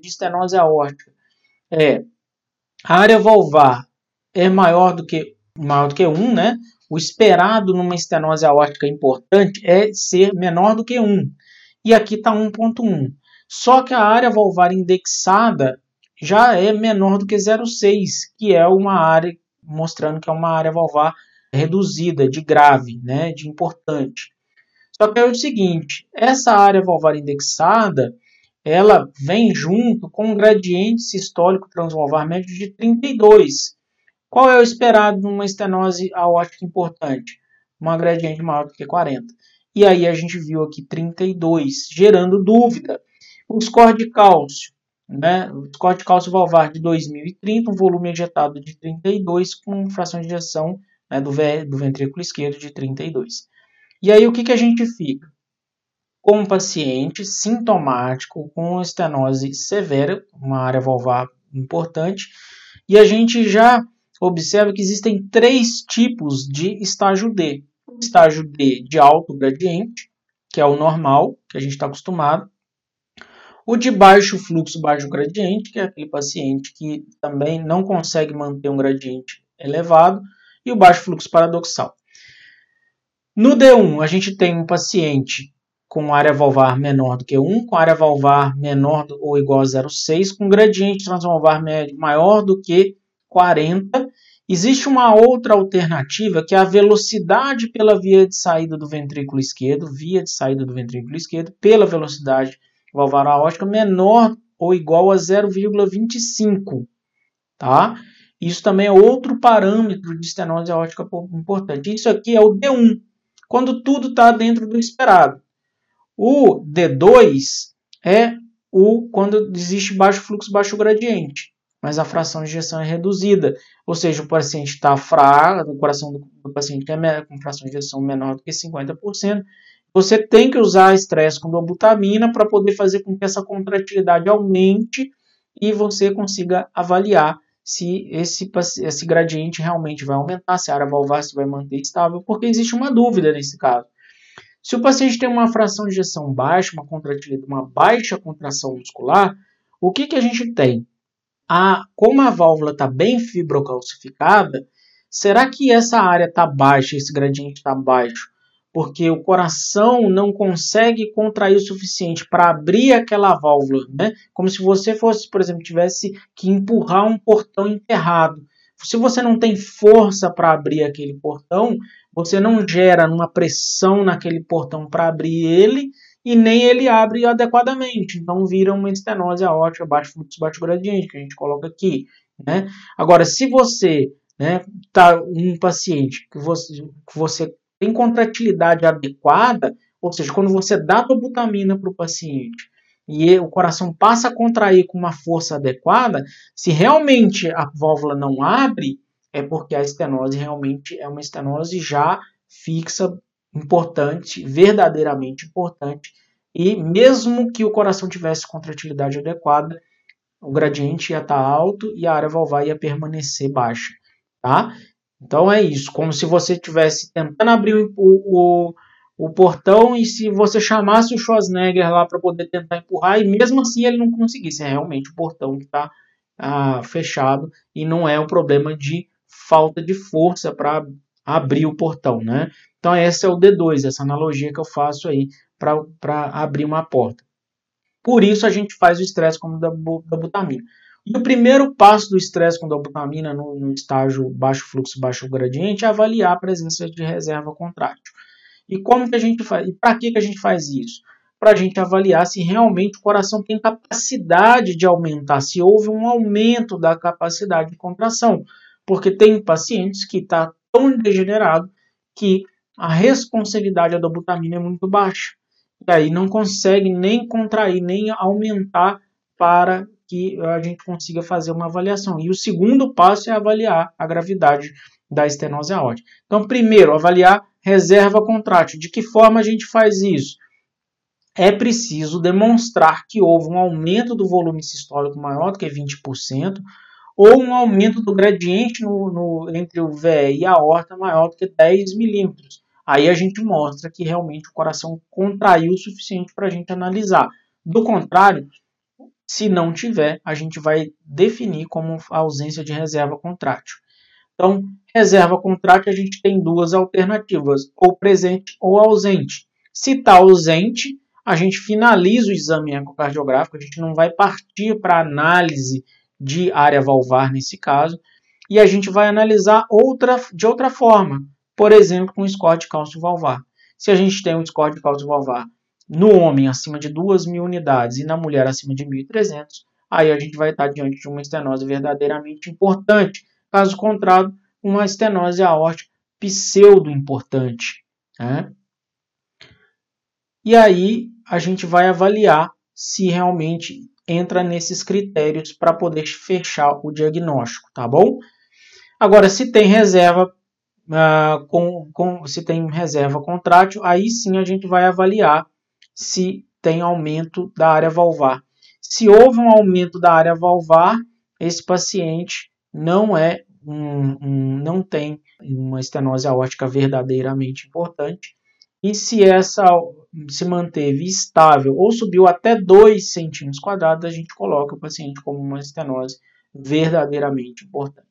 de estenose aórtica é a área valvar é maior do que maior do que 1, né? O esperado numa estenose aórtica importante é ser menor do que 1. E aqui está 1.1. Só que a área valvar indexada já é menor do que 0,6, que é uma área mostrando que é uma área valvar reduzida, de grave, né, de importante. Só que é o seguinte, essa área valvar indexada, ela vem junto com um gradiente sistólico transvalvar médio de 32. Qual é o esperado numa estenose aórtica importante? Uma gradiente maior do que 40. E aí a gente viu aqui 32, gerando dúvida. O score de cálcio, né? O score de cálcio valvar de 2030, um volume ejetado de 32, com fração de ejeção né, do, do ventrículo esquerdo de 32. E aí o que, que a gente fica? Com um paciente sintomático com estenose severa, uma área valvar importante, e a gente já observa que existem três tipos de estágio D. O estágio D de alto gradiente, que é o normal, que a gente está acostumado. O de baixo fluxo, baixo gradiente, que é aquele paciente que também não consegue manter um gradiente elevado. E o baixo fluxo paradoxal. No D1, a gente tem um paciente com área valvar menor do que 1, com área valvar menor ou igual a 0,6, com gradiente transvalvar médio maior do que 40. Existe uma outra alternativa que é a velocidade pela via de saída do ventrículo esquerdo, via de saída do ventrículo esquerdo, pela velocidade valvar aórtica menor ou igual a 0,25, tá? Isso também é outro parâmetro de estenose aórtica importante. Isso aqui é o D1, quando tudo está dentro do esperado. O D2 é o quando existe baixo fluxo, baixo gradiente mas a fração de ejeção é reduzida. Ou seja, o paciente está fraco, o coração do, paciente é com fração de ejeção menor do que 50%. Você tem que usar estresse com dobutamina para poder fazer com que essa contratilidade aumente e você consiga avaliar se esse, esse gradiente realmente vai aumentar, se a área valvar se vai manter estável, porque existe uma dúvida nesse caso. Se o paciente tem uma fração de ejeção baixa, uma contratilidade, uma baixa contração muscular, o que, que a gente tem? a, como a válvula está bem fibrocalcificada, será que essa área está baixa, esse gradiente está baixo? Porque o coração não consegue contrair o suficiente para abrir aquela válvula, né? Como se você fosse, por exemplo, tivesse que empurrar um portão enterrado. Se você não tem força para abrir aquele portão, você não gera uma pressão naquele portão para abrir ele e nem ele abre adequadamente. Então vira uma estenose aórtica, baixo fluxo, baixo gradiente, que a gente coloca aqui. Né? Agora, se você né, tá um paciente que você, que você tem contratilidade adequada, ou seja, quando você dá dobutamina para o paciente e o coração passa a contrair com uma força adequada, se realmente a válvula não abre, é porque a estenose realmente é uma estenose já fixa importante, verdadeiramente importante, e mesmo que o coração tivesse contratilidade adequada, o gradiente ia estar alto e a área valvar ia permanecer baixa, tá? Então é isso, como se você estivesse tentando abrir o, o, o, portão e se você chamasse o Schwarzenegger lá para poder tentar empurrar e mesmo assim ele não conseguisse, é realmente o portão que está ah, fechado e não é um problema de falta de força para abrir o portão, né? Então, esse é o D2, essa analogia que eu faço aí para abrir uma porta. Por isso, a gente faz o estresse como da, da butamina. E o primeiro passo do estresse com dobutamina no, no, estágio baixo fluxo, baixo gradiente é avaliar a presença de reserva contrátil. E como que a gente faz? E para que, que a gente faz isso? Para a gente avaliar se realmente o coração tem capacidade de aumentar, se houve um aumento da capacidade de contração. Porque tem pacientes que está tão degenerado que a responsividade à dobutamina é muito baixa. E aí não consegue nem contrair, nem aumentar para que a gente consiga fazer uma avaliação. E o segundo passo é avaliar a gravidade da estenose aórtica. Então, primeiro, avaliar reserva contrátil. De que forma a gente faz isso? É preciso demonstrar que houve um aumento do volume sistólico maior do que 20%, ou um aumento do gradiente no, no, entre o VE e a aorta maior do que 10 milímetros. Aí a gente mostra que realmente o coração contraiu o suficiente para a gente analisar. Do contrário, Se não tiver, a gente vai definir como ausência de reserva contrátil. Então, reserva contrátil, a gente tem duas alternativas, ou presente ou ausente. Se está ausente, a gente finaliza o exame ecocardiográfico, a gente não vai partir para análise de área valvar nesse caso, e a gente vai analisar outra, de outra forma, por exemplo, com score de cálcio valvar. Se a gente tem um score de cálcio valvar no homem acima de 2.000 unidades e na mulher acima de 1.300, aí a gente vai estar diante de uma estenose verdadeiramente importante. Caso contrário, uma estenose aórtica pseudo-importante. Né? E aí a gente vai avaliar se realmente entra nesses critérios para poder fechar o diagnóstico, tá bom? Agora, se tem reserva uh, com, com, se tem reserva contrátil, aí sim a gente vai avaliar se tem aumento da área valvar. Se houve um aumento da área valvar, esse paciente não é um, um, não tem uma estenose aórtica verdadeiramente importante. E se essa se manteve estável ou subiu até 2 centímetros quadrados, a gente coloca o paciente como uma estenose verdadeiramente importante.